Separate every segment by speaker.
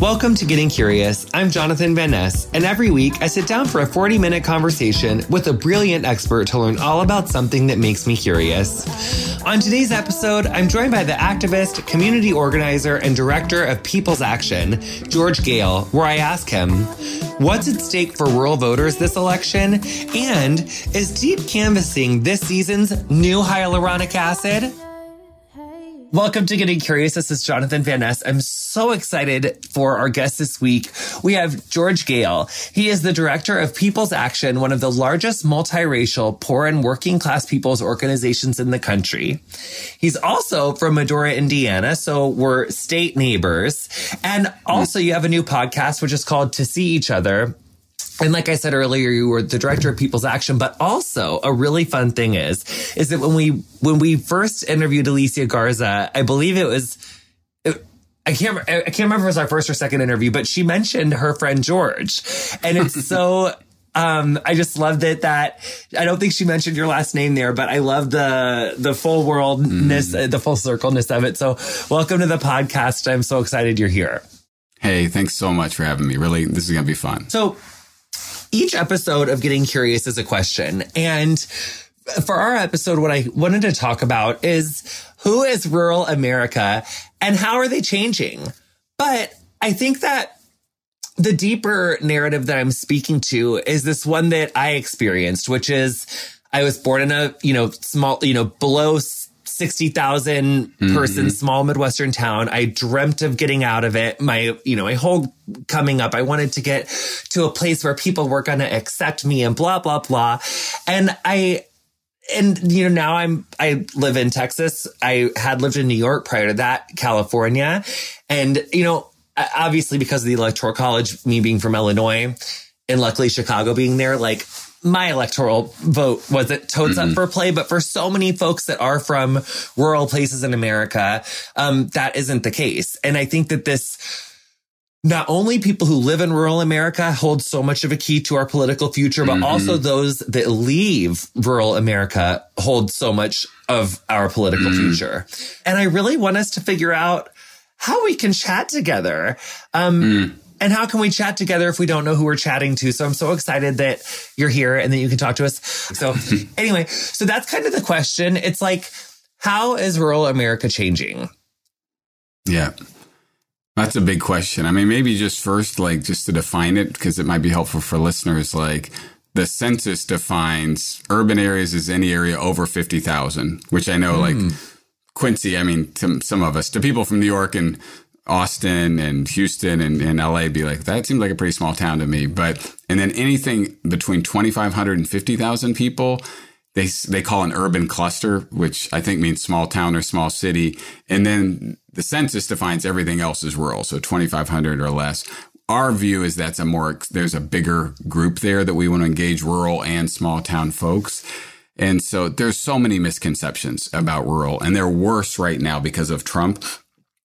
Speaker 1: Welcome to Getting Curious. I'm Jonathan Van Ness, and every week I sit down for a 40 minute conversation with a brilliant expert to learn all about something that makes me curious. On today's episode, I'm joined by the activist, community organizer, and director of People's Action, George Goehl, where I ask him, What's at stake for rural voters this election? And is deep canvassing this season's new hyaluronic acid? Welcome to Getting Curious. This is Jonathan Van Ness. I'm so excited for our guest this week. We have George Goehl. He is the director of People's Action, one of the largest multiracial, poor and working class people's organizations in the country. He's also from Medora, Indiana, so we're state neighbors. And also you have a new podcast, which is called To See Each Other. And like I said earlier, you were the director of People's Action, but also a really fun thing is, is that when we, when we first interviewed Alicia Garza, I believe it was, it, I can't, I can't remember if it was our first or second interview, but she mentioned her friend George. And it's so, um, I just loved it that I don't think she mentioned your last name there, but I love the, the full worldness, mm. the full circleness of it. So welcome to the podcast. I'm so excited you're here.
Speaker 2: Hey, thanks so much for having me. Really, this is going to be fun.
Speaker 1: So each episode of Getting Curious is a question. And for our episode, what I wanted to talk about is who is rural America and how are they changing? But I think that the deeper narrative that I'm speaking to is this one that I experienced, which is I was born in a, you know, small, you know, below 60,000 mm-hmm. person mm-hmm. small Midwestern town. I dreamt of getting out of it. My, you know, my whole coming up, I wanted to get to a place where people were going to accept me and blah, blah, blah. And I, and you know now i'm i live in texas i had lived in new york prior to that california and you know obviously because of the electoral college me being from illinois and luckily chicago being there like my electoral vote wasn't totes mm-hmm. up for play, but for so many folks that are from rural places in America, um, that isn't the case. And I think that this, not only people who live in rural America hold so much of a key to our political future, but mm-hmm. also those that leave rural America hold so much of our political mm-hmm. future. And I really want us to figure out how we can chat together. Um, mm. And how can we chat together if we don't know who we're chatting to? So I'm so excited that you're here and that you can talk to us. So anyway, so that's kind of the question. It's like, how is rural America changing?
Speaker 2: Yeah. That's a big question. I mean, maybe just first, like, just to define it, because it might be helpful for listeners. Like, the census defines urban areas as any area over 50,000, which I know, mm. like, hmm. Quincy, I mean, to some of us, to people from New York and Austin and Houston and, and LA be like, that seems like a pretty small town to me. But, and then anything between 2,500 and 50,000 people, they, they call an urban cluster, which I think means small town or small city. And then the census defines everything else as rural. So 2,500 or less. Our view is that's a more, there's a bigger group there that we want to engage rural and small town folks. And so there's so many misconceptions about rural and they're worse right now because of Trump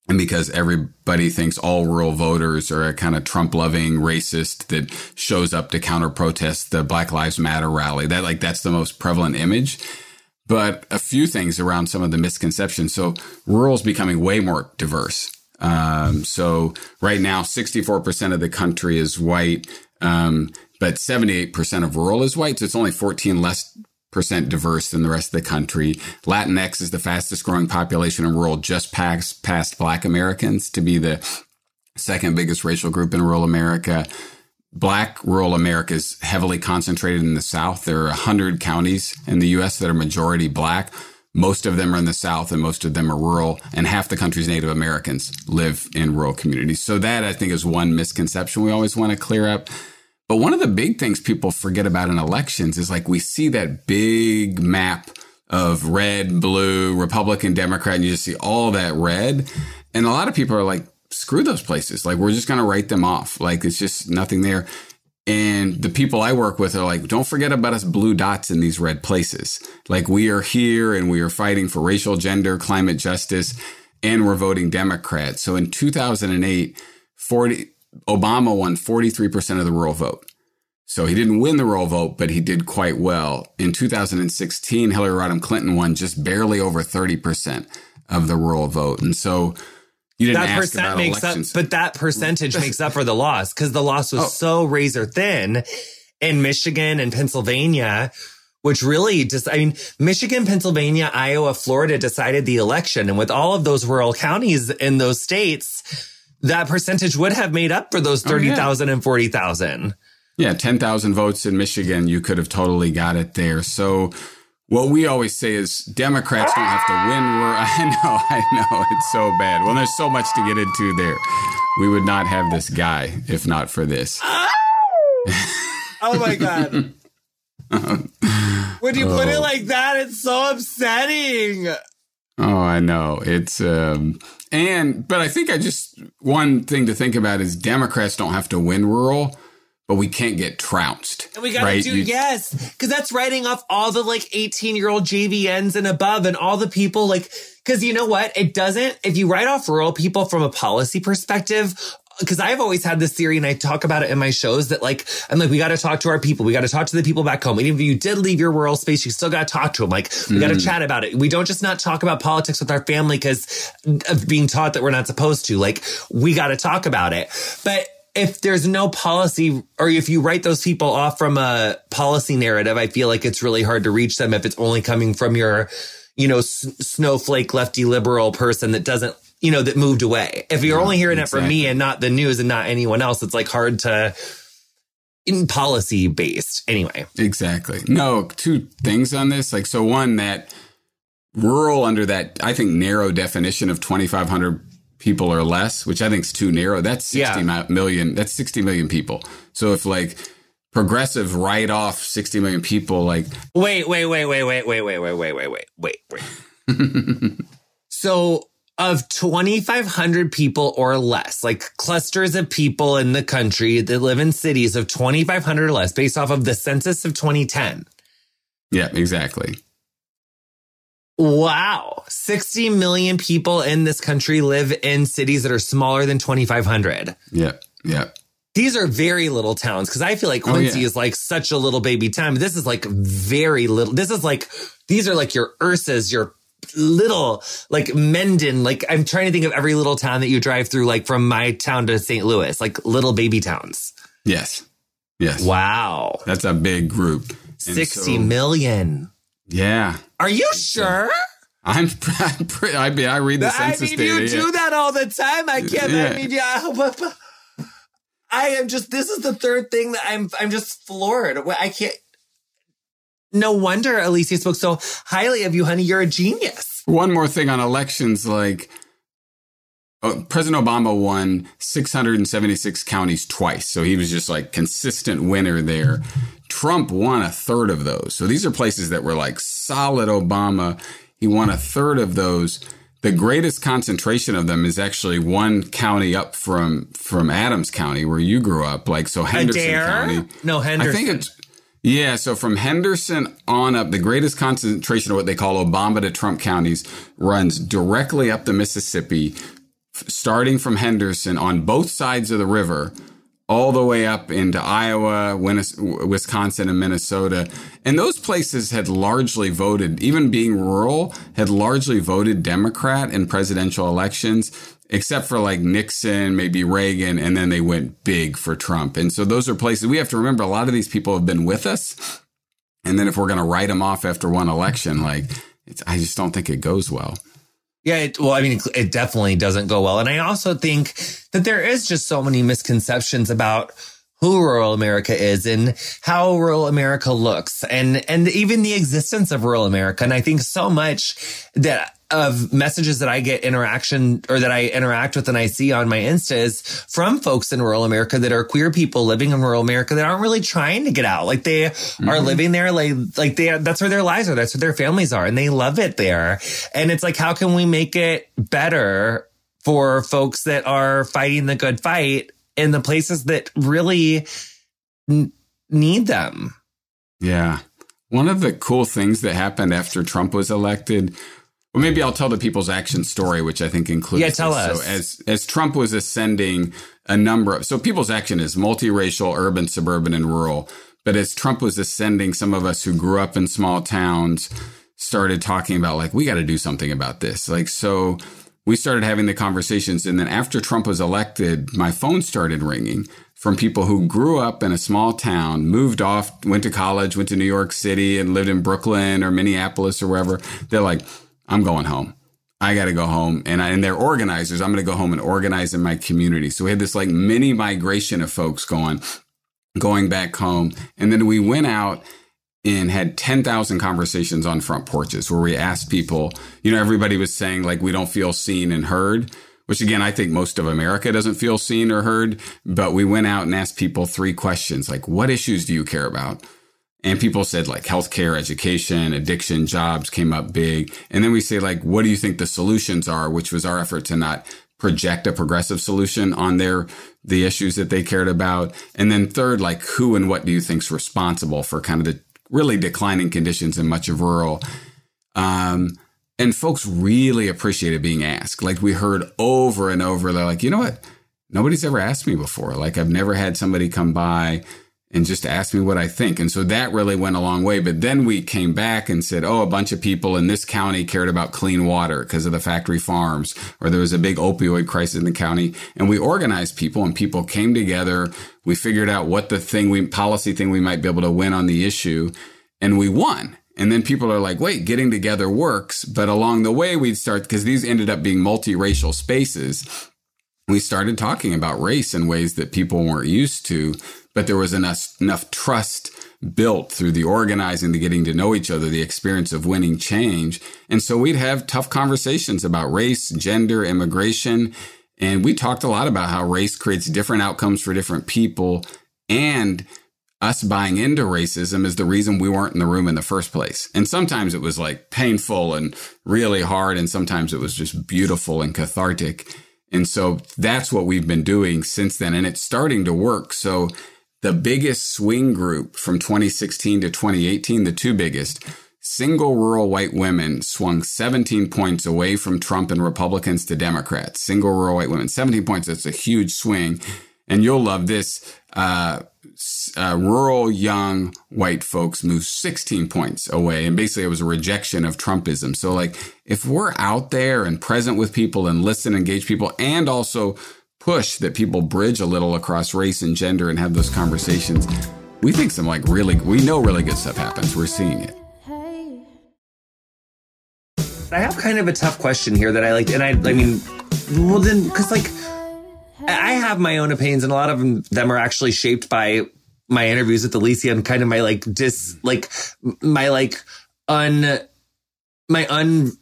Speaker 2: and because everybody thinks all rural voters are a kind of Trump loving racist that shows up to counter protest the Black Lives Matter rally. That like that's the most prevalent image. But a few things around some of the misconceptions. So rural is becoming way more diverse. Um, so right now, 64% of the country is white. Um, but 78% of rural is white. So it's only 14 less percent diverse than the rest of the country. Latinx is the fastest growing population in rural, just past, past Black Americans to be the second biggest racial group in rural America. Black rural America is heavily concentrated in the South. There are 100 counties in the U.S. that are majority Black. Most of them are in the South and most of them are rural, and half the country's Native Americans live in rural communities. So, that I think is one misconception we always want to clear up. But one of the big things people forget about in elections is like we see that big map of red, blue, Republican, Democrat, and you just see all that red. And a lot of people are like, screw those places. Like, we're just going to write them off. Like, it's just nothing there. And the people I work with are like, don't forget about us blue dots in these red places. Like, we are here and we are fighting for racial, gender, climate justice, and we're voting Democrat. So in 2008, 40, Obama won 43% of the rural vote. So he didn't win the rural vote, but he did quite well. In 2016, Hillary Rodham Clinton won just barely over 30% of the rural vote. And so You didn't
Speaker 1: that
Speaker 2: ask
Speaker 1: percent
Speaker 2: about
Speaker 1: makes
Speaker 2: elections.
Speaker 1: up, but that percentage makes up for the loss because the loss was
Speaker 2: Oh.
Speaker 1: so razor thin in Michigan and Pennsylvania, which really just, I mean, Michigan, Pennsylvania, Iowa, Florida decided the election. And with all of those rural counties in those states, that percentage would have made up for those
Speaker 2: Oh, yeah.
Speaker 1: 30,000 and 40,000.
Speaker 2: Yeah, 10,000 votes in Michigan, you could have totally got it there. So what we always say is Democrats don't have to win. We're, I know, I know, it's so bad. Well, there's so much to get into there. We would not have this guy if not for this.
Speaker 1: Oh my God. when you put it like that, it's so upsetting.
Speaker 2: Oh, I know. It's um and but I think I just one thing to think about is Democrats don't have to win rural, but we can't get trounced.
Speaker 1: And we gotta
Speaker 2: right?
Speaker 1: do
Speaker 2: You-
Speaker 1: yes, because that's writing off all the like 18 year old JVNs and above and all the people like because you know what? It doesn't if you write off rural people from a policy perspective. Because I've always had this theory, and I talk about it in my shows that like I'm like we got to talk to our people, we got to talk to the people back home. Even if you did leave your rural space, you still got to talk to them. Like we got to mm. chat about it. We don't just not talk about politics with our family because of being taught that we're not supposed to. Like we got to talk about it, but if there's no policy or if you write those people off from a policy narrative, I feel like it's really hard to reach them if it's only coming from your, you know, s- snowflake lefty liberal person that doesn't, you know, that moved away. If you're only hearing it from me and not the news and not anyone else, it's like hard to in policy based anyway.
Speaker 2: Exactly. No, two things on this. Like, so one that rural under that, I think narrow definition of 2,500 people or less, which I think is too narrow. That's 60
Speaker 1: Yeah.
Speaker 2: million. That's 60 million people. So if like progressive write off 60 million people, like,
Speaker 1: Wait, wait, wait, wait, wait, wait, wait, wait, wait, wait, wait, wait, wait. so of 2,500 people or less, like clusters of people in the country that live in cities of 2,500 or less, based off of the census of 2010.
Speaker 2: yeah, exactly.
Speaker 1: Wow. 60 million people in this country live in cities that are smaller than 2,500.
Speaker 2: Yeah. Yeah.
Speaker 1: These are very little towns because I feel like
Speaker 2: Oh,
Speaker 1: Quincy
Speaker 2: yeah.
Speaker 1: is like such a little baby town. This is like very little. This is like, these are like your Ursas, your little, like Mendon. Like I'm trying to think of every little town that you drive through, like from my town to St. Louis, like little baby towns.
Speaker 2: Yes. Yes.
Speaker 1: Wow.
Speaker 2: That's a big group.
Speaker 1: 60
Speaker 2: so-
Speaker 1: million.
Speaker 2: Yeah.
Speaker 1: Are you uh, sure?
Speaker 2: I'm, I'm pretty, I, I read the
Speaker 1: I
Speaker 2: census
Speaker 1: mean,
Speaker 2: data.
Speaker 1: you do that all the time. I can't.
Speaker 2: Yeah.
Speaker 1: I mean, yeah. I am just. This is the third thing that I'm. I'm just floored. I can't. No wonder Alicia spoke so highly of you, honey. You're a genius.
Speaker 2: One more thing on elections, like uh, President Obama won 676 counties twice. So he was just like consistent winner there. Trump won a third of those. So these are places that were like solid Obama. He won a third of those. The greatest concentration of them is actually one county up from from Adams County where you grew up. Like so Henderson
Speaker 1: Adair?
Speaker 2: County.
Speaker 1: No, Henderson.
Speaker 2: I think it's yeah. So from Henderson on up, the greatest concentration of what they call Obama to Trump counties runs directly up the Mississippi, starting from Henderson on both sides of the river, all the way up into Iowa, Wisconsin, and Minnesota. And those places had largely voted, even being rural, had largely voted Democrat in presidential elections, except for like Nixon, maybe Reagan, and then they went big for Trump. And so those are places we have to remember a lot of these people have been with us. And then if we're going to write them off after one election, like, I just don't think it goes well.
Speaker 1: Yeah, it, well, I mean, it- it definitely doesn't go well. And I also think that there is just so many misconceptions about who rural America is and how rural America looks and, and even the existence of rural America. And I think so much that of messages that I get interaction or that I interact with and I see on my Insta is from folks in rural America that are queer people living in rural America that aren't really trying to get out. Like they are mm-hmm. living there, like, like they, that's where their lives are. That's where their families are and they love it there. And it's like, how can we make it better for folks that are fighting the good fight in the places that really n- need them?
Speaker 2: Yeah. One of the cool things that happened after Trump was elected, well, maybe I'll tell the People's Action story, which I think includes.
Speaker 1: Yeah, tell
Speaker 2: this.
Speaker 1: us.
Speaker 2: So as as Trump was ascending, a number of so People's Action is multiracial, urban, suburban, and rural. But as Trump was ascending, some of us who grew up in small towns started talking about like we got to do something about this. Like so, we started having the conversations. And then after Trump was elected, my phone started ringing from people who grew up in a small town, moved off, went to college, went to New York City and lived in Brooklyn or Minneapolis or wherever. They're like, I'm going home. I got to go home. And, I, and they're organizers. I'm going to go home and organize in my community. So we had this like mini migration of folks going, going back home. And then we went out and had 10,000 conversations on front porches where we asked people, you know, everybody was saying like, we don't feel seen and heard, which again, I think most of America doesn't feel seen or heard. But we went out and asked people three questions like, what issues do you care about? And people said like healthcare, education, addiction, jobs came up big. And then we say like, what do you think the solutions are? Which was our effort to not project a progressive solution on their the issues that they cared about. And then third, like who and what do you think's responsible for kind of the really declining conditions in much of rural. Um, and folks really appreciated being asked. Like we heard over and over, they're like, you know what? Nobody's ever asked me before. Like I've never had somebody come by and just ask me what I think. And so that really went a long way. But then we came back and said, oh, a bunch of people in this county cared about clean water because of the factory farms, or there was a big opioid crisis in the county. And we organized people and people came together. We figured out what the thing we, policy thing we might be able to win on the issue. And we won. And then people are like, wait, getting together works. But along the way, we'd start, because these ended up being multiracial spaces. We started talking about race in ways that people weren't used to but there was enough, enough trust built through the organizing, the getting to know each other, the experience of winning change. And so we'd have tough conversations about race, gender, immigration. And we talked a lot about how race creates different outcomes for different people. And us buying into racism is the reason we weren't in the room in the first place. And sometimes it was like painful and really hard. And sometimes it was just beautiful and cathartic. And so that's what we've been doing since then. And it's starting to work. So the biggest swing group from 2016 to 2018, the two biggest, single rural white women swung 17 points away from Trump and Republicans to Democrats. Single rural white women, 17 points. That's a huge swing. And you'll love this. Uh, uh, rural young white folks moved 16 points away. And basically, it was a rejection of Trumpism. So, like, if we're out there and present with people and listen, engage people, and also push that people bridge a little across race and gender and have those conversations, we think some like really, we know really good stuff happens. We're seeing it.
Speaker 1: I have kind of a tough question here that I like, and I, I mean, well, then, because like, I have my own opinions, and a lot of them are actually shaped by my interviews with Alicia and kind of my like dis, like my like un, my un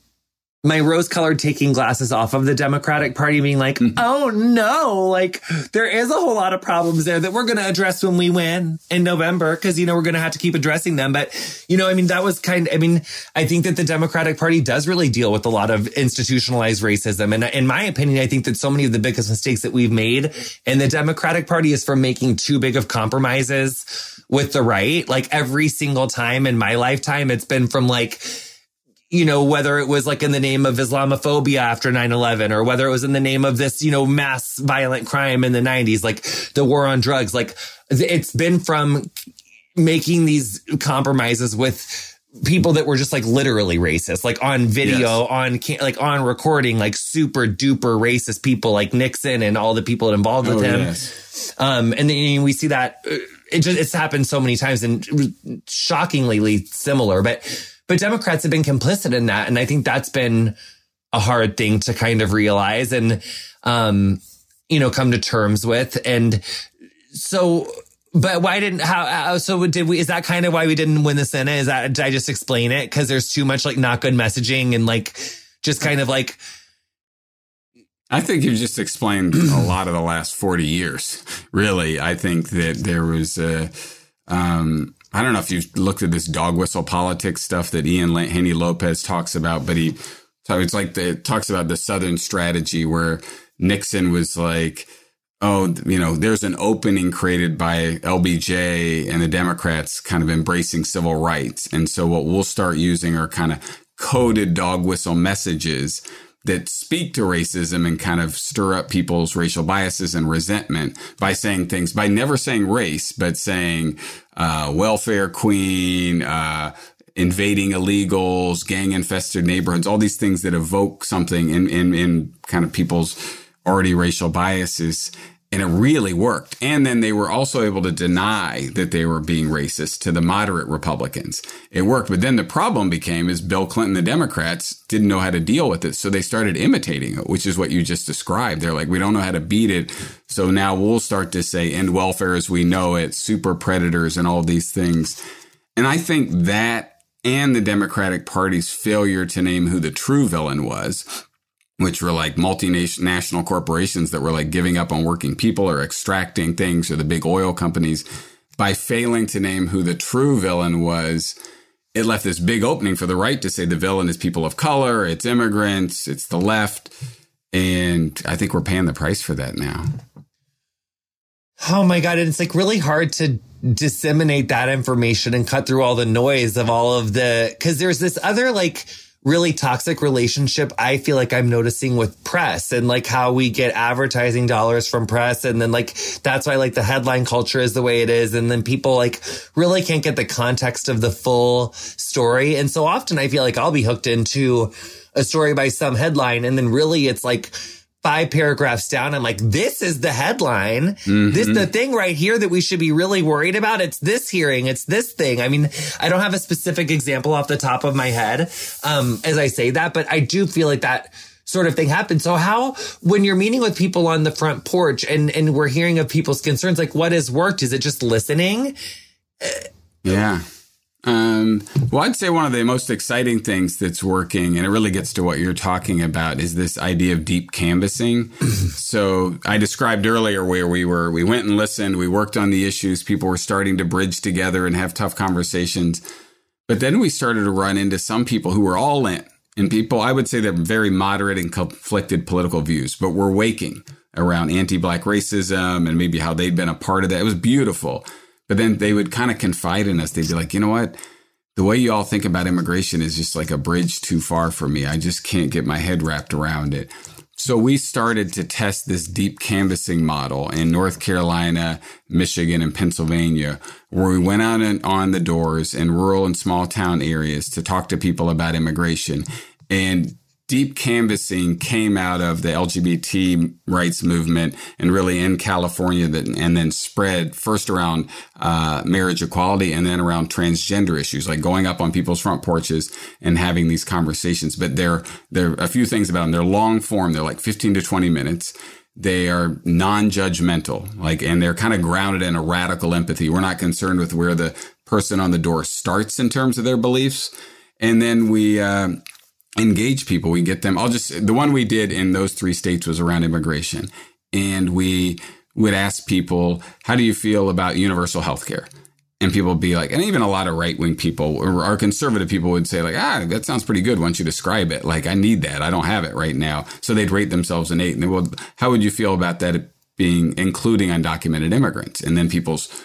Speaker 1: my rose colored taking glasses off of the Democratic Party being like, mm-hmm. oh no, like there is a whole lot of problems there that we're going to address when we win in November. Cause, you know, we're going to have to keep addressing them. But, you know, I mean, that was kind I mean, I think that the Democratic Party does really deal with a lot of institutionalized racism. And in my opinion, I think that so many of the biggest mistakes that we've made in the Democratic Party is from making too big of compromises with the right. Like every single time in my lifetime, it's been from like, you know, whether it was like in the name of Islamophobia after 9-11 or whether it was in the name of this, you know, mass violent crime in the 90s, like the war on drugs, like it's been from making these compromises with people that were just like literally racist, like on video, yes. on like on recording, like super duper racist people like Nixon and all the people involved with oh, him. Yes. Um, and then we see that uh, it just, it's happened so many times and shockingly similar, but but Democrats have been complicit in that. And I think that's been a hard thing to kind of realize and, um, you know, come to terms with. And so, but why didn't, how, how, so did we, is that kind of why we didn't win the Senate? Is that, did I just explain it? Cause there's too much like not good messaging and like just kind of like,
Speaker 2: I think you've just explained a lot of the last 40 years. Really, I think that there was a, um, I don't know if you've looked at this dog whistle politics stuff that Ian Haney Lopez talks about, but he it's like the, it talks about the Southern strategy where Nixon was like, oh, you know, there's an opening created by LBJ and the Democrats kind of embracing civil rights. And so what we'll start using are kind of coded dog whistle messages that speak to racism and kind of stir up people's racial biases and resentment by saying things, by never saying race, but saying, uh, welfare queen, uh, invading illegals, gang infested neighborhoods, all these things that evoke something in, in, in kind of people's already racial biases and it really worked. And then they were also able to deny that they were being racist to the moderate Republicans. It worked. But then the problem became is Bill Clinton, the Democrats didn't know how to deal with it. So they started imitating it, which is what you just described. They're like, we don't know how to beat it. So now we'll start to say end welfare as we know it, super predators and all these things. And I think that and the Democratic Party's failure to name who the true villain was which were like multinational corporations that were like giving up on working people or extracting things or the big oil companies. By failing to name who the true villain was it left this big opening for the right to say the villain is people of color it's immigrants it's the left. And i think we're paying the price for that now.
Speaker 1: Oh my god it's like really hard to disseminate that information and cut through all the noise of all of the because there's this other like really toxic relationship I feel like I'm noticing with press and like how we get advertising dollars from press. And then like, that's why like the headline culture is the way it is. And then people like really can't get the context of the full story. And so often I feel like I'll be hooked into a story by some headline. And then really it's like, five paragraphs down, I'm like, this is the headline. Mm-hmm. This the thing right here that we should be really worried about. It's this hearing. It's this thing. I mean, I don't have a specific example off the top of my head um, as I say that, but I do feel like that sort of thing happens. So how, when you're meeting with people on the front porch and, and we're hearing of people's concerns, like what has worked? Is it just listening?
Speaker 2: Yeah. Um, well, I'd say one of the most exciting things that's working, and it really gets to what you're talking about, is this idea of deep canvassing. so I described earlier where we were, we went and listened, we worked on the issues, people were starting to bridge together and have tough conversations. But then we started to run into some people who were all in, and people, I would say they're very moderate and conflicted political views, but were waking around anti black racism and maybe how they'd been a part of that. It was beautiful. But then they would kind of confide in us. They'd be like, you know what? The way you all think about immigration is just like a bridge too far for me. I just can't get my head wrapped around it. So we started to test this deep canvassing model in North Carolina, Michigan, and Pennsylvania, where we went out and on the doors in rural and small town areas to talk to people about immigration. And deep canvassing came out of the LGBT rights movement and really in California that, and then spread first around uh, marriage equality and then around transgender issues, like going up on people's front porches and having these conversations. But there, there are a few things about them. They're long form. They're like 15 to 20 minutes. They are non-judgmental, like, and they're kind of grounded in a radical empathy. We're not concerned with where the person on the door starts in terms of their beliefs. And then we, uh, engage people. We get them. I'll just, the one we did in those three states was around immigration. And we would ask people, how do you feel about universal health care? And people would be like, and even a lot of right wing people or our conservative people would say, like, ah, that sounds pretty good once you describe it. Like, I need that. I don't have it right now. So they'd rate themselves an eight. And they, would, how would you feel about that being including undocumented immigrants? And then people's,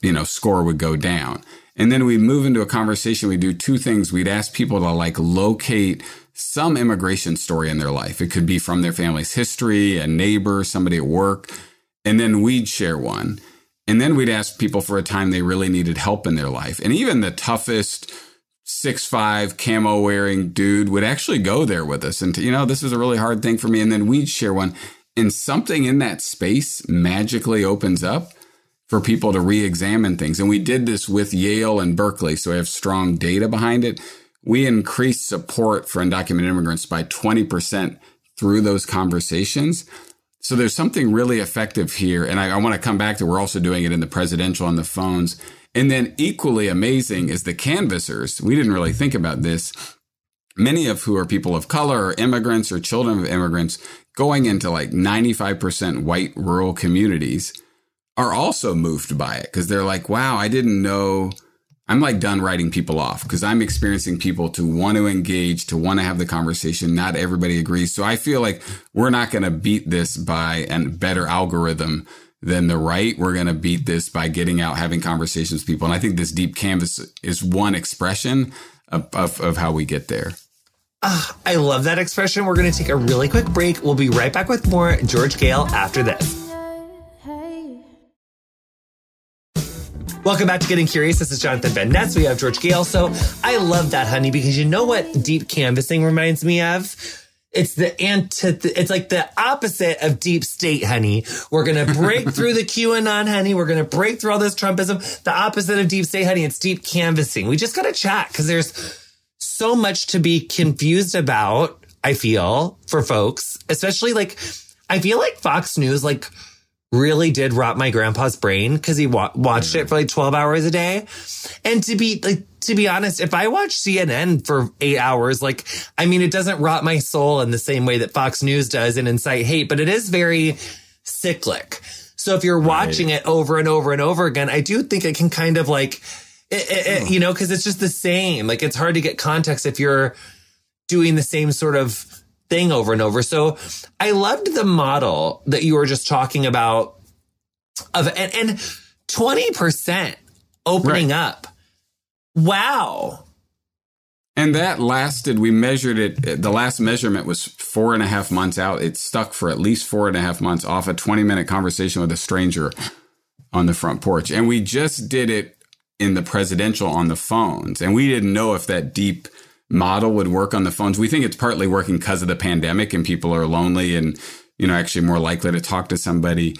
Speaker 2: you know, score would go down. And then we move into a conversation. We do two things. We'd ask people to like locate some immigration story in their life. It could be from their family's history, a neighbor, somebody at work. And then we'd share one. And then we'd ask people for a time they really needed help in their life. And even the toughest six five camo wearing dude would actually go there with us. And, you know, this is a really hard thing for me. And then we'd share one. And something in that space magically opens up for people to re-examine things. And we did this with Yale and Berkeley, so we have strong data behind it. We increased support for undocumented immigrants by 20% through those conversations. So there's something really effective here. And I, I want to come back to we're also doing it in the presidential on the phones. And then equally amazing is the canvassers. We didn't really think about this. Many of who are people of color or immigrants or children of immigrants going into like 95% white rural communities are also moved by it because they're like, wow, I didn't know. I'm like done writing people off because I'm experiencing people to want to engage, to want to have the conversation. Not everybody agrees. So I feel like we're not going to beat this by a better algorithm than the right. We're going to beat this by getting out, having conversations with people. And I think this deep canvas is one expression of, of, of how we get there.
Speaker 1: Uh, I love that expression. We're going to take a really quick break. We'll be right back with more George Goehl after this. Welcome back to Getting Curious. This is Jonathan Van Ness. We have George Goehl. So I love that, honey, because you know what deep canvassing reminds me of? It's the anti, it's like the opposite of deep state, honey. We're going to break through the QAnon, honey. We're going to break through all this Trumpism. The opposite of deep state, honey. It's deep canvassing. We just got to chat because there's so much to be confused about. I feel for folks, especially like, I feel like Fox News, like, really did rot my grandpa's brain because he wa- watched it mm. for like 12 hours a day. And to be like, to be honest, if I watch CNN for eight hours, like, I mean, it doesn't rot my soul in the same way that Fox News does and incite hate, but it is very cyclic. So if you're watching right. it over and over and over again, I do think it can kind of like, it, it, it, hmm. you know, cause it's just the same. Like it's hard to get context if you're doing the same sort of thing over and over. So I loved the model that you were just talking about of and, and 20% opening right. up. Wow.
Speaker 2: And that lasted, we measured it. The last measurement was four and a half months out. It stuck for at least four and a half months off a 20 minute conversation with a stranger on the front porch. And we just did it in the presidential on the phones. And we didn't know if that deep model would work on the phones. We think it's partly working because of the pandemic and people are lonely and, you know, actually more likely to talk to somebody.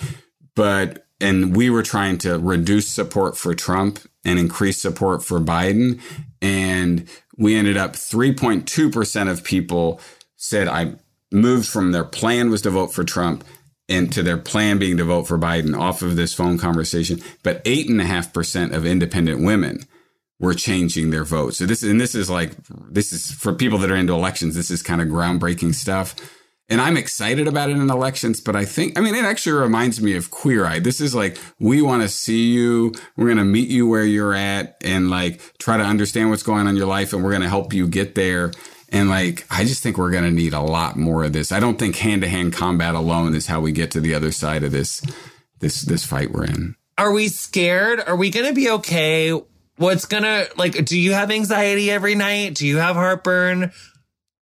Speaker 2: But, and we were trying to reduce support for Trump and increase support for Biden. And we ended up 3.2% of people said I moved from their plan was to vote for Trump into their plan being to vote for Biden off of this phone conversation. But 8.5% of independent women were changing their vote. So this and this is like this is for people that are into elections. This is kind of groundbreaking stuff. And I'm excited about it in elections, but I think, I mean, it actually reminds me of Queer Eye. This is like, we want to see you. We're going to meet you where you're at and like try to understand what's going on in your life. And we're going to help you get there. And like, I just think we're going to need a lot more of this. I don't think hand to hand combat alone is how we get to the other side of this, this, this fight we're in.
Speaker 1: Are we scared? Are we going to be okay what's gonna like do you have anxiety every night do you have heartburn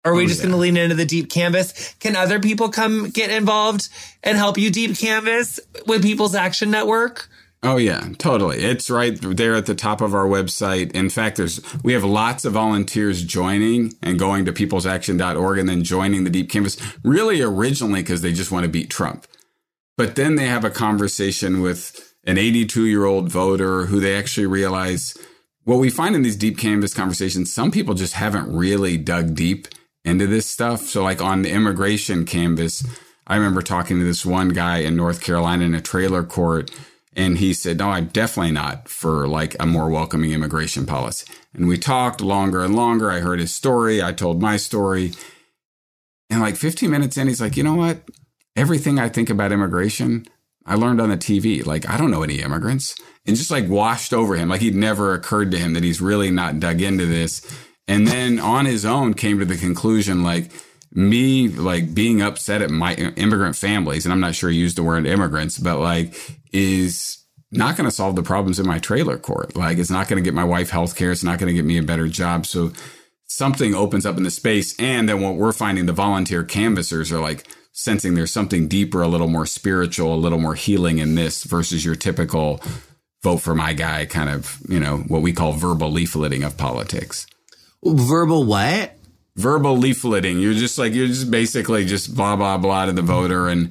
Speaker 1: are we oh, just yeah. gonna lean into the deep canvas can other people come get involved and help you deep canvas with people's action network
Speaker 2: Oh yeah, totally. It's right there at the top of our website. In fact, there's we have lots of volunteers joining and going to peoplesaction.org and then joining the Deep Canvas really originally because they just want to beat Trump. But then they have a conversation with an 82 year old voter who they actually realize what we find in these deep canvas conversations, some people just haven't really dug deep into this stuff. So, like on the immigration canvas, I remember talking to this one guy in North Carolina in a trailer court, and he said, No, I'm definitely not for like a more welcoming immigration policy. And we talked longer and longer. I heard his story, I told my story. And like 15 minutes in, he's like, You know what? Everything I think about immigration, I learned on the TV. Like, I don't know any immigrants. And just like washed over him. Like he'd never occurred to him that he's really not dug into this. And then on his own came to the conclusion, like, me like being upset at my immigrant families, and I'm not sure he used the word immigrants, but like is not going to solve the problems in my trailer court. Like it's not going to get my wife health care. It's not going to get me a better job. So something opens up in the space. And then what we're finding, the volunteer canvassers are like, sensing there's something deeper, a little more spiritual, a little more healing in this versus your typical vote for my guy kind of, you know, what we call verbal leafleting of politics.
Speaker 1: Verbal what?
Speaker 2: Verbal leafleting. You're just like, you're just basically just blah, blah, blah to the voter. And,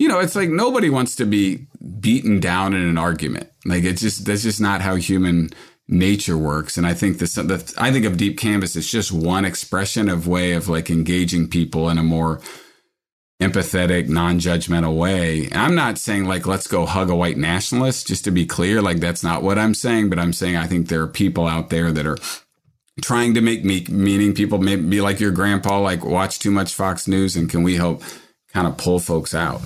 Speaker 2: you know, it's like nobody wants to be beaten down in an argument. Like it's just, that's just not how human nature works. And I think this, the, I think of deep canvas, it's just one expression of way of like engaging people in a more, empathetic, non-judgmental way. And I'm not saying like let's go hug a white nationalist just to be clear, like that's not what I'm saying, but I'm saying I think there are people out there that are trying to make me meaning people may be like your grandpa like watch too much Fox News and can we help kind of pull folks out?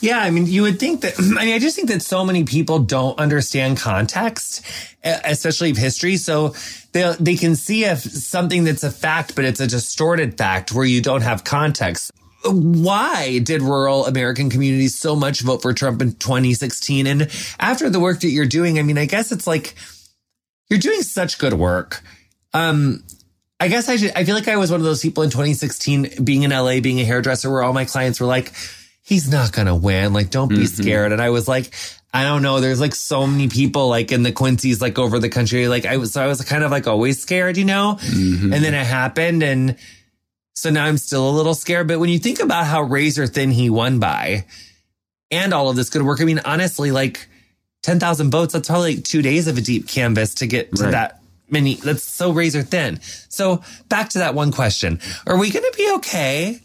Speaker 1: Yeah, I mean, you would think that, I mean, I just think that so many people don't understand context, especially of history. So they, they can see if something that's a fact, but it's a distorted fact where you don't have context why did rural American communities so much vote for Trump in 2016? And after the work that you're doing, I mean, I guess it's like you're doing such good work. Um, I guess I should, I feel like I was one of those people in 2016 being in LA, being a hairdresser where all my clients were like, he's not going to win. Like, don't be mm-hmm. scared. And I was like, I don't know. There's like so many people like in the Quincy's like over the country. Like I was, so I was kind of like always scared, you know? Mm-hmm. And then it happened. And so now I'm still a little scared. But when you think about how razor thin he won by and all of this good work, I mean, honestly, like 10,000 votes, that's probably like two days of a deep canvas to get to right. that many. That's so razor thin. So back to that one question. Are we going to be okay?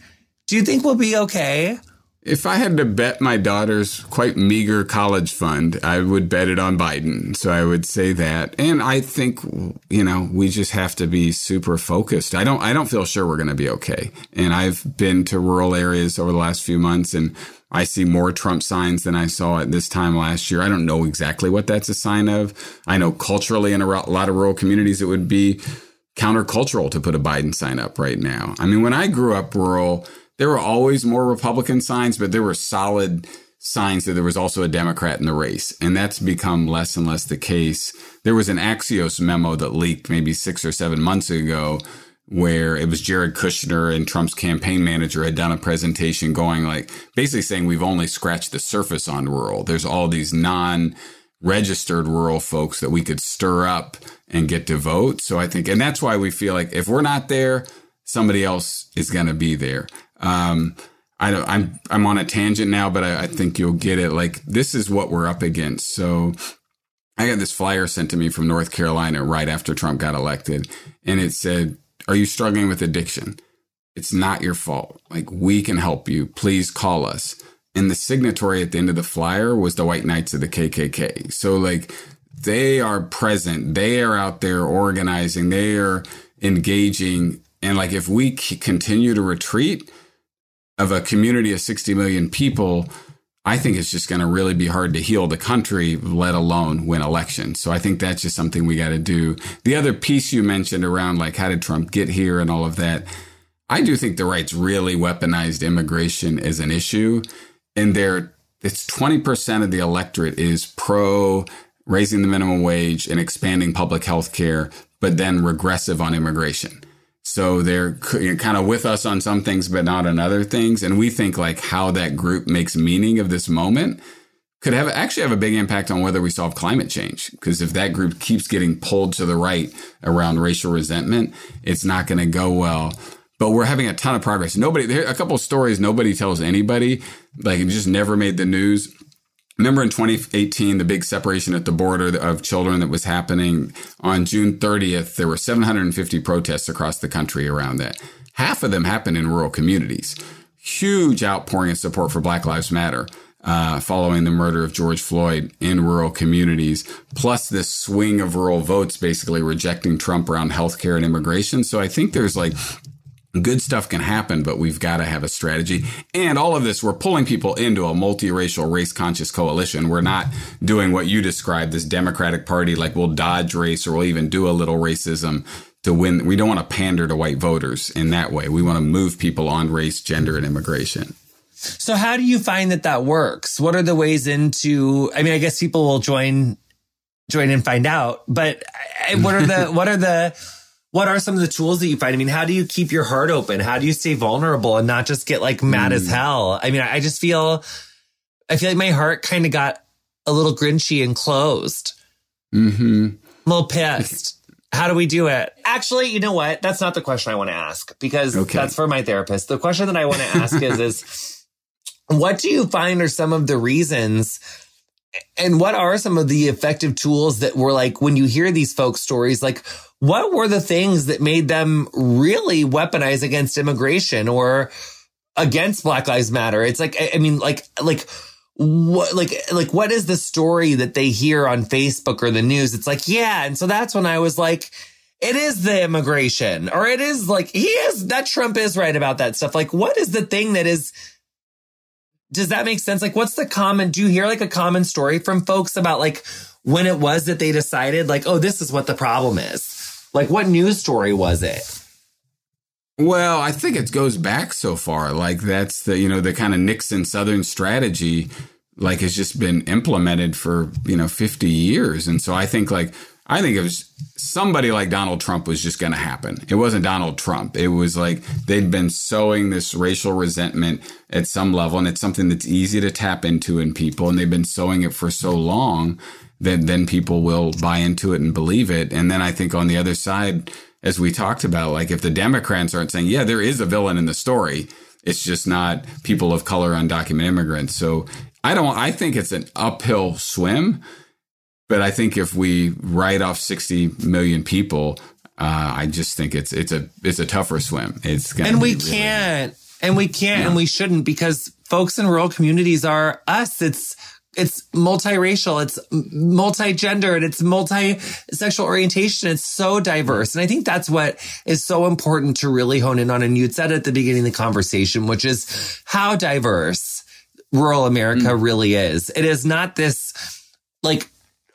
Speaker 1: Do you think we'll be okay?
Speaker 2: If I had to bet my daughter's quite meager college fund, I would bet it on Biden. So I would say that. And I think, you know, we just have to be super focused. I don't, I don't feel sure we're going to be okay. And I've been to rural areas over the last few months and I see more Trump signs than I saw at this time last year. I don't know exactly what that's a sign of. I know culturally in a lot of rural communities, it would be countercultural to put a Biden sign up right now. I mean, when I grew up rural, there were always more Republican signs, but there were solid signs that there was also a Democrat in the race. And that's become less and less the case. There was an Axios memo that leaked maybe six or seven months ago where it was Jared Kushner and Trump's campaign manager had done a presentation going like basically saying we've only scratched the surface on rural. There's all these non registered rural folks that we could stir up and get to vote. So I think, and that's why we feel like if we're not there, somebody else is going to be there. Um, I don't, I'm I'm on a tangent now, but I, I think you'll get it. Like this is what we're up against. So I got this flyer sent to me from North Carolina right after Trump got elected, and it said, "Are you struggling with addiction? It's not your fault. Like we can help you. Please call us." And the signatory at the end of the flyer was the White Knights of the KKK. So like they are present. They are out there organizing. They are engaging. And like if we continue to retreat of a community of 60 million people, I think it's just going to really be hard to heal the country, let alone win elections. So I think that's just something we got to do. The other piece you mentioned around like how did Trump get here and all of that, I do think the right's really weaponized immigration as an issue, and there it's 20% of the electorate is pro raising the minimum wage and expanding public health care, but then regressive on immigration. So they're kind of with us on some things, but not on other things. And we think like how that group makes meaning of this moment could have actually have a big impact on whether we solve climate change. Because if that group keeps getting pulled to the right around racial resentment, it's not going to go well. But we're having a ton of progress. Nobody, there a couple stories nobody tells anybody, like it just never made the news. Remember in 2018, the big separation at the border of children that was happening on June 30th, there were 750 protests across the country around that. Half of them happened in rural communities. Huge outpouring of support for Black Lives Matter. Uh, following the murder of George Floyd in rural communities, plus this swing of rural votes basically rejecting Trump around healthcare and immigration. So I think there's like good stuff can happen, but we've got to have a strategy. And all of this, we're pulling people into a multiracial, race conscious coalition. We're not doing what you described, this Democratic Party, like we'll dodge race or we'll even do a little racism to win. We don't want to pander to white voters in that way. We want to move people on race, gender, and immigration.
Speaker 1: So how do you find that that works? What are the ways into, I mean, I guess people will join, join and find out, but what are the, what are the, what are some of the tools that you find? I mean, how do you keep your heart open? How do you stay vulnerable and not just get like mad mm. as hell? I mean, I just feel, I feel like my heart kind of got a little grinchy and closed.
Speaker 2: Mm-hmm.
Speaker 1: a little pissed. How do we do it? Actually, you know what? That's not the question I want to ask because okay. that's for my therapist. The question that I want to ask is, is what do you find are some of the reasons and what are some of the effective tools that were like when you hear these folks stories, like what were the things that made them really weaponize against immigration or against Black Lives Matter? It's like, I mean, like, like, what like like what is the story that they hear on Facebook or the news? It's like, yeah. And so that's when I was like, it is the immigration, or it is like he is that Trump is right about that stuff. Like, what is the thing that is does that make sense? Like, what's the common do you hear like a common story from folks about like when it was that they decided, like, oh, this is what the problem is? Like, what news story was it?
Speaker 2: Well, I think it goes back so far. Like that's the you know the kind of Nixon Southern strategy, like has just been implemented for you know fifty years, and so I think like I think it was somebody like Donald Trump was just going to happen. It wasn't Donald Trump. It was like they'd been sowing this racial resentment at some level, and it's something that's easy to tap into in people, and they've been sowing it for so long that then people will buy into it and believe it. And then I think on the other side, as we talked about, like if the Democrats aren't saying, yeah, there is a villain in the story, it's just not people of color, undocumented immigrants. So I don't, I think it's an uphill swim but I think if we write off 60 million people, uh, I just think it's it's a it's a tougher swim. It's
Speaker 1: and we really can't and we can't yeah. and we shouldn't because folks in rural communities are us. It's it's multiracial, it's multi-gendered, it's multi-sexual orientation. It's so diverse. And I think that's what is so important to really hone in on. And you'd said at the beginning of the conversation, which is how diverse rural America mm. really is. It is not this like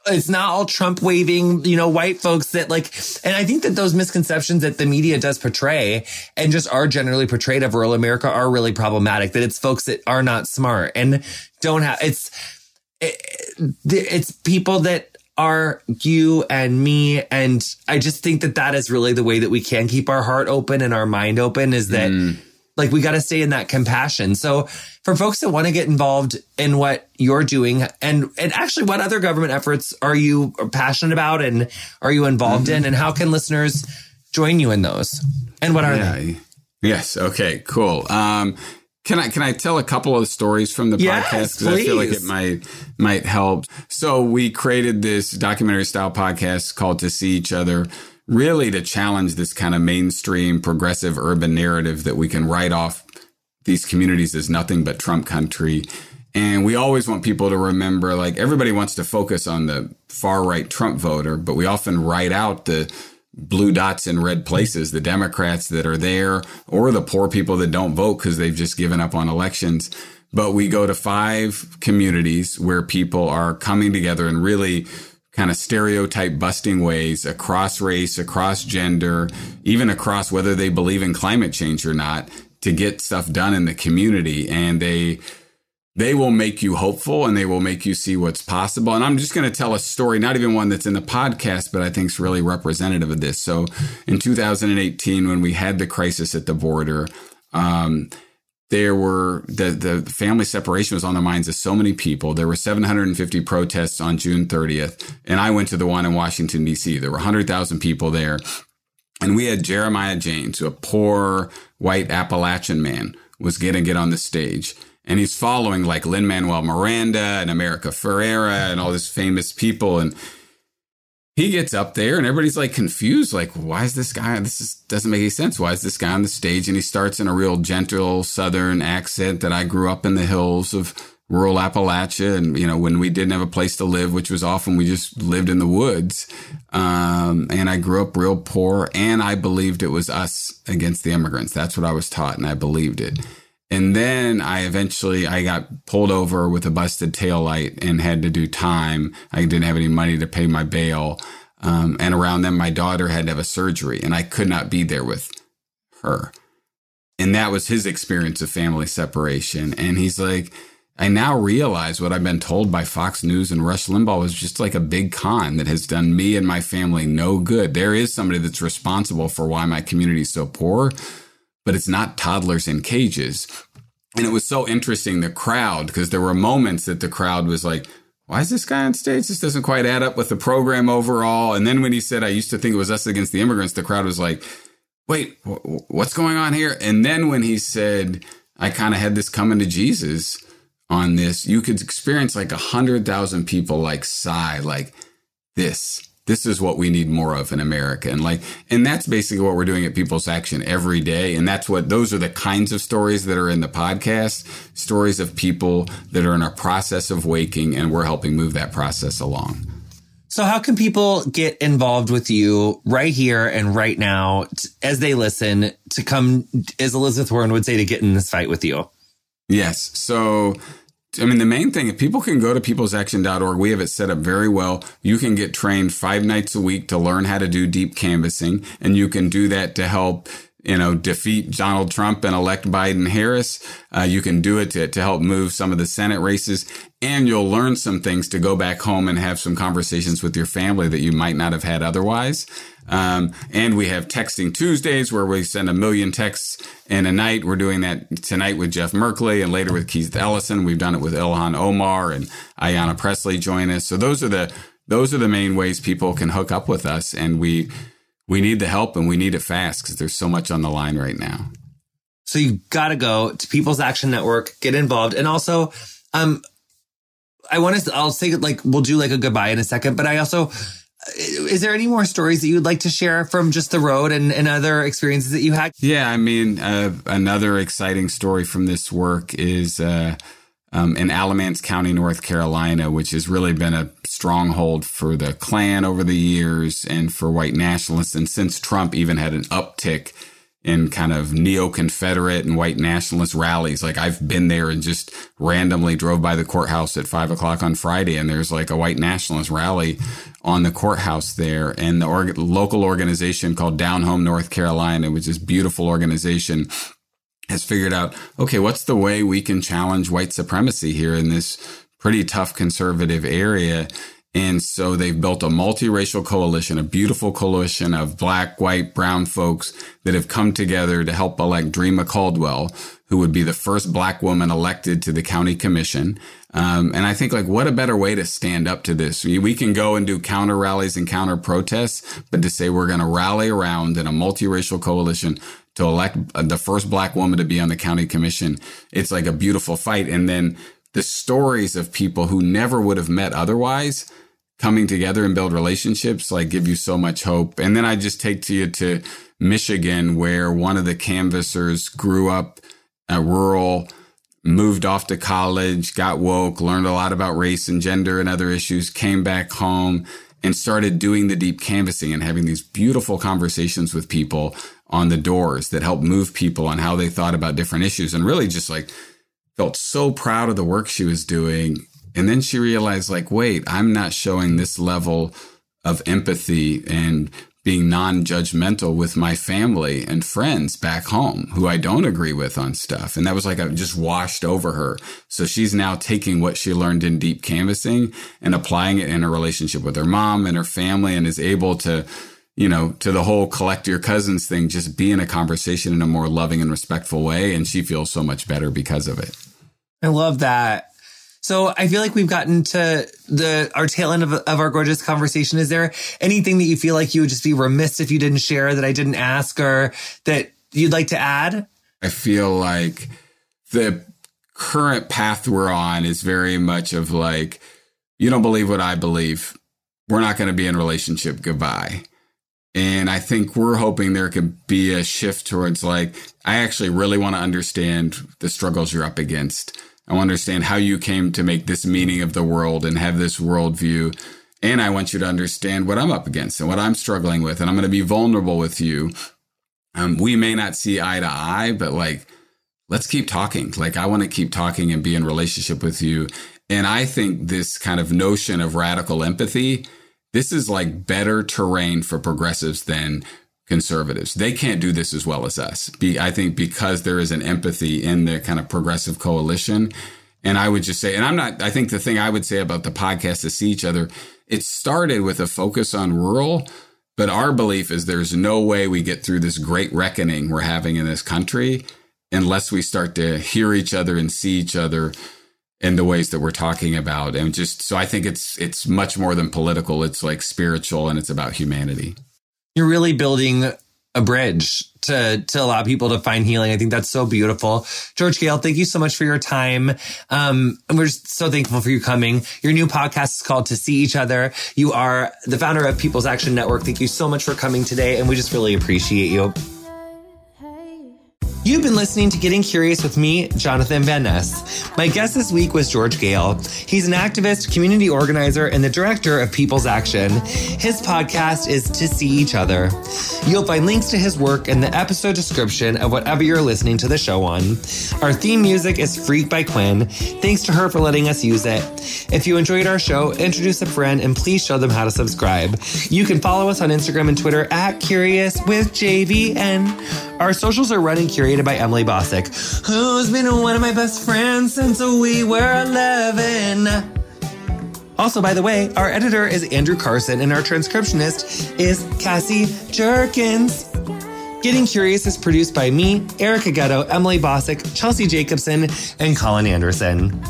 Speaker 1: it's not all Trump waving, you know, white folks that like, and I think that those misconceptions that the media does portray and just are generally portrayed of rural America are really problematic. That it's folks that are not smart and don't have, it's, it, it's people that are you and me. And I just think that that is really the way that we can keep our heart open and our mind open is that mm. like we got to stay in that compassion. So, for folks that want to get involved in what you're doing and and actually what other government efforts are you passionate about and are you involved mm-hmm. in and how can listeners join you in those and what are yeah. they
Speaker 2: yes okay cool um can I can I tell a couple of stories from the
Speaker 1: yes,
Speaker 2: podcast
Speaker 1: because I
Speaker 2: feel like it might might help. So we created this documentary style podcast called To See Each Other, really to challenge this kind of mainstream progressive urban narrative that we can write off these communities as nothing but Trump country. And we always want people to remember like everybody wants to focus on the far right Trump voter, but we often write out the blue dots in red places, the Democrats that are there, or the poor people that don't vote because they've just given up on elections. But we go to five communities where people are coming together in really kind of stereotype busting ways across race, across gender, even across whether they believe in climate change or not to get stuff done in the community and they they will make you hopeful and they will make you see what's possible. And I'm just going to tell a story, not even one that's in the podcast, but I think is really representative of this. So in 2018, when we had the crisis at the border, um, there were the the family separation was on the minds of so many people. There were 750 protests on June 30th, and I went to the one in Washington D.C. There were 100,000 people there, and we had Jeremiah James, a poor white Appalachian man, was going to get on the stage. And he's following like Lin Manuel Miranda and America Ferrera and all these famous people. And he gets up there and everybody's like confused. Like, why is this guy? This is, doesn't make any sense. Why is this guy on the stage? And he starts in a real gentle Southern accent that I grew up in the hills of rural Appalachia. And, you know, when we didn't have a place to live, which was often we just lived in the woods. Um, and I grew up real poor and I believed it was us against the immigrants. That's what I was taught and I believed it. And then I eventually, I got pulled over with a busted tail light and had to do time. I didn't have any money to pay my bail. Um, and around then, my daughter had to have a surgery and I could not be there with her. And that was his experience of family separation. And he's like, I now realize what I've been told by Fox News and Rush Limbaugh was just like a big con that has done me and my family no good. There is somebody that's responsible for why my community is so poor, but it's not toddlers in cages. And it was so interesting, the crowd, because there were moments that the crowd was like, why is this guy on stage? This doesn't quite add up with the program overall. And then when he said, I used to think it was us against the immigrants, the crowd was like, wait, what's going on here? And then when he said, I kind of had this coming to Jesus, on this, you could experience like a hundred thousand people like sigh, like this. This is what we need more of in America. And like, and that's basically what we're doing at People's Action every day. And that's what, those are the kinds of stories that are in the podcast, stories of people that are in a process of waking and we're helping move that process along.
Speaker 1: So how can people get involved with you right here and right now t- as they listen to come, as Elizabeth Warren would say, to get in this fight with you?
Speaker 2: Yes. So, I mean, the main thing, if people can go to peoplesaction.org, we have it set up very well. You can get trained five nights a week to learn how to do deep canvassing, and you can do that to help you know, defeat Donald Trump and elect Biden Harris. Uh, you can do it to, to help move some of the Senate races and you'll learn some things to go back home and have some conversations with your family that you might not have had otherwise. Um, and we have texting Tuesdays where we send a million texts in a night. We're doing that tonight with Jeff Merkley and later with Keith Ellison. We've done it with Ilhan Omar and Ayanna Pressley join us. So those are the, those are the main ways people can hook up with us. And we, we need the help and we need it fast because there's so much on the line right now.
Speaker 1: So you got to go to People's Action Network, get involved. And also, um, I want to, I'll say it like, we'll do like a goodbye in a second, but I also, is there any more stories that you'd like to share from just the road and, and other experiences that you had?
Speaker 2: Yeah. I mean, uh, another exciting story from this work is, uh, um, in Alamance County, North Carolina, which has really been a stronghold for the Klan over the years and for white nationalists. And since Trump even had an uptick in kind of neo Confederate and white nationalist rallies, like I've been there and just randomly drove by the courthouse at five o'clock on Friday, and there's like a white nationalist rally on the courthouse there. And the org- local organization called Down Home North Carolina, which is a beautiful organization has figured out, okay, what's the way we can challenge white supremacy here in this pretty tough conservative area? And so they've built a multiracial coalition, a beautiful coalition of black, white, brown folks that have come together to help elect Dreama Caldwell, who would be the first black woman elected to the county commission. Um, and I think like, what a better way to stand up to this? We, we can go and do counter rallies and counter protests, but to say we're going to rally around in a multiracial coalition to elect the first black woman to be on the county commission. It's like a beautiful fight. And then the stories of people who never would have met otherwise coming together and build relationships like give you so much hope. And then I just take to you to Michigan, where one of the canvassers grew up a rural, moved off to college, got woke, learned a lot about race and gender and other issues, came back home and started doing the deep canvassing and having these beautiful conversations with people on the doors that helped move people on how they thought about different issues and really just like felt so proud of the work she was doing. And then she realized, like, wait, I'm not showing this level of empathy and being non judgmental with my family and friends back home who I don't agree with on stuff. And that was like, I just washed over her. So she's now taking what she learned in deep canvassing and applying it in a relationship with her mom and her family and is able to you know, to the whole collect your cousins thing, just be in a conversation in a more loving and respectful way. And she feels so much better because of it.
Speaker 1: I love that. So I feel like we've gotten to the our tail end of, of our gorgeous conversation. Is there anything that you feel like you would just be remiss if you didn't share that I didn't ask or that you'd like to add?
Speaker 2: I feel like the current path we're on is very much of like, you don't believe what I believe. We're not going to be in relationship. Goodbye. And I think we're hoping there could be a shift towards like, I actually really want to understand the struggles you're up against. I want to understand how you came to make this meaning of the world and have this worldview. And I want you to understand what I'm up against and what I'm struggling with. And I'm going to be vulnerable with you. Um, we may not see eye to eye, but like, let's keep talking. Like, I want to keep talking and be in relationship with you. And I think this kind of notion of radical empathy this is like better terrain for progressives than conservatives. They can't do this as well as us. Be, I think because there is an empathy in the kind of progressive coalition. And I would just say, and I'm not, I think the thing I would say about the podcast to see each other, it started with a focus on rural, but our belief is there's no way we get through this great reckoning we're having in this country unless we start to hear each other and see each other in the ways that we're talking about and just so i think it's it's much more than political it's like spiritual and it's about humanity
Speaker 1: you're really building a bridge to to allow people to find healing. I think that's so beautiful. George Goehl, thank you so much for your time. Um, and we're just so thankful for you coming. Your new podcast is called To See Each Other. You are the founder of People's Action Network. Thank you so much for coming today, and we just really appreciate you. You've been listening to Getting Curious with me, Jonathan Van Ness. My guest this week was George Goehl. He's an activist, community organizer, and the director of People's Action. His podcast is To See Each Other. You'll find links to his work in the episode description of whatever you're listening to the show on. Our theme music is Freak by Quinn. Thanks to her for letting us use it. If you enjoyed our show, introduce a friend and please show them how to subscribe. You can follow us on Instagram and Twitter at Curious with JVN Our socials are running and curated by Emily Bossak, who's been one of my best friends since we were 11. Also, by the way, our editor is Andrew Carson and our transcriptionist is Cassie Jerkins. Getting Curious is produced by me, Erica Getto, Emily Bossak, Chelsea Jacobson, and Colin Anderson.